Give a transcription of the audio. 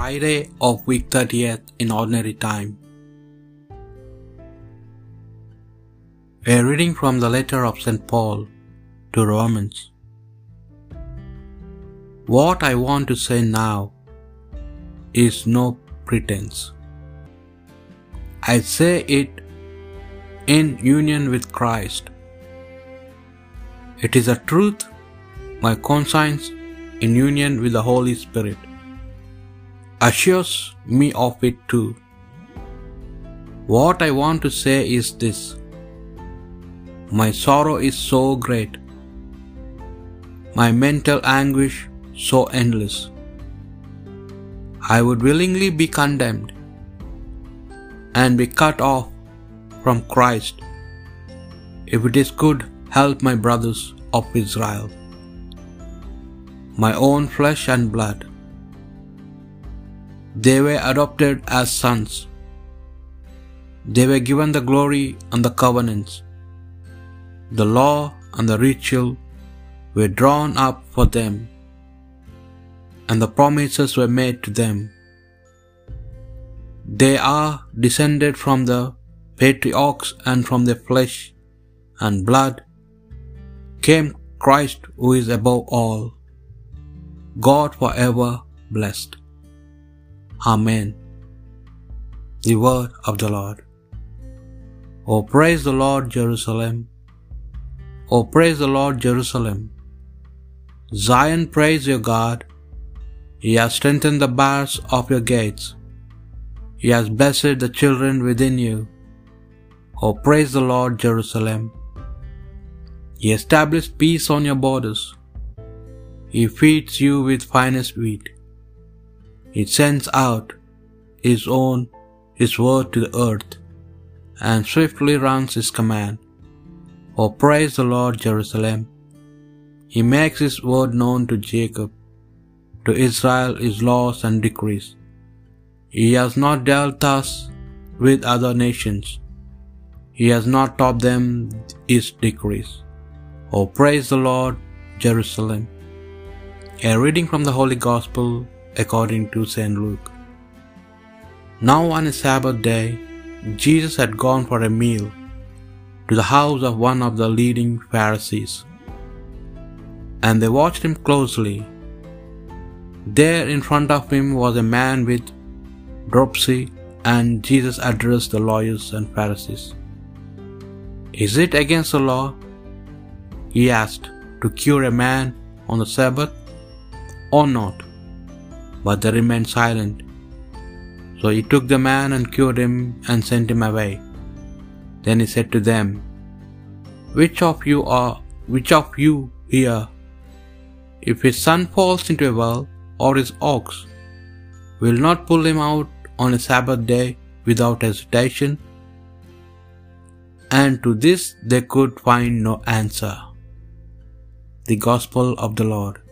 Friday of week 30th in ordinary time. A reading from the letter of St. Paul to Romans. What I want to say now is no pretense. I say it in union with Christ. It is a truth, my conscience in union with the Holy Spirit assures me of it too. What I want to say is this my sorrow is so great, my mental anguish so endless. I would willingly be condemned and be cut off from Christ if it is good, help my brothers of Israel, my own flesh and blood. They were adopted as sons. They were given the glory and the covenants. The law and the ritual were drawn up for them, and the promises were made to them. They are descended from the patriarchs, and from their flesh and blood came Christ, who is above all, God forever blessed. Amen. The word of the Lord. Oh, praise the Lord, Jerusalem. Oh, praise the Lord, Jerusalem. Zion, praise your God. He has strengthened the bars of your gates. He has blessed the children within you. Oh, praise the Lord, Jerusalem. He established peace on your borders. He feeds you with finest wheat. He sends out His own, His word to the earth, and swiftly runs His command. Oh, praise the Lord, Jerusalem. He makes His word known to Jacob, to Israel His laws and decrees. He has not dealt thus with other nations. He has not taught them His decrees. Oh, praise the Lord, Jerusalem. A reading from the Holy Gospel according to St. Luke. Now on a Sabbath day, Jesus had gone for a meal to the house of one of the leading Pharisees, and they watched him closely. There in front of him was a man with dropsy, and Jesus addressed the lawyers and Pharisees. Is it against the law, he asked, to cure a man on the Sabbath or not? But they remained silent. So he took the man and cured him and sent him away. Then he said to them, Which of you are which of you here, if his son falls into a well or his ox, will not pull him out on a Sabbath day without hesitation? And to this they could find no answer. The Gospel of the Lord.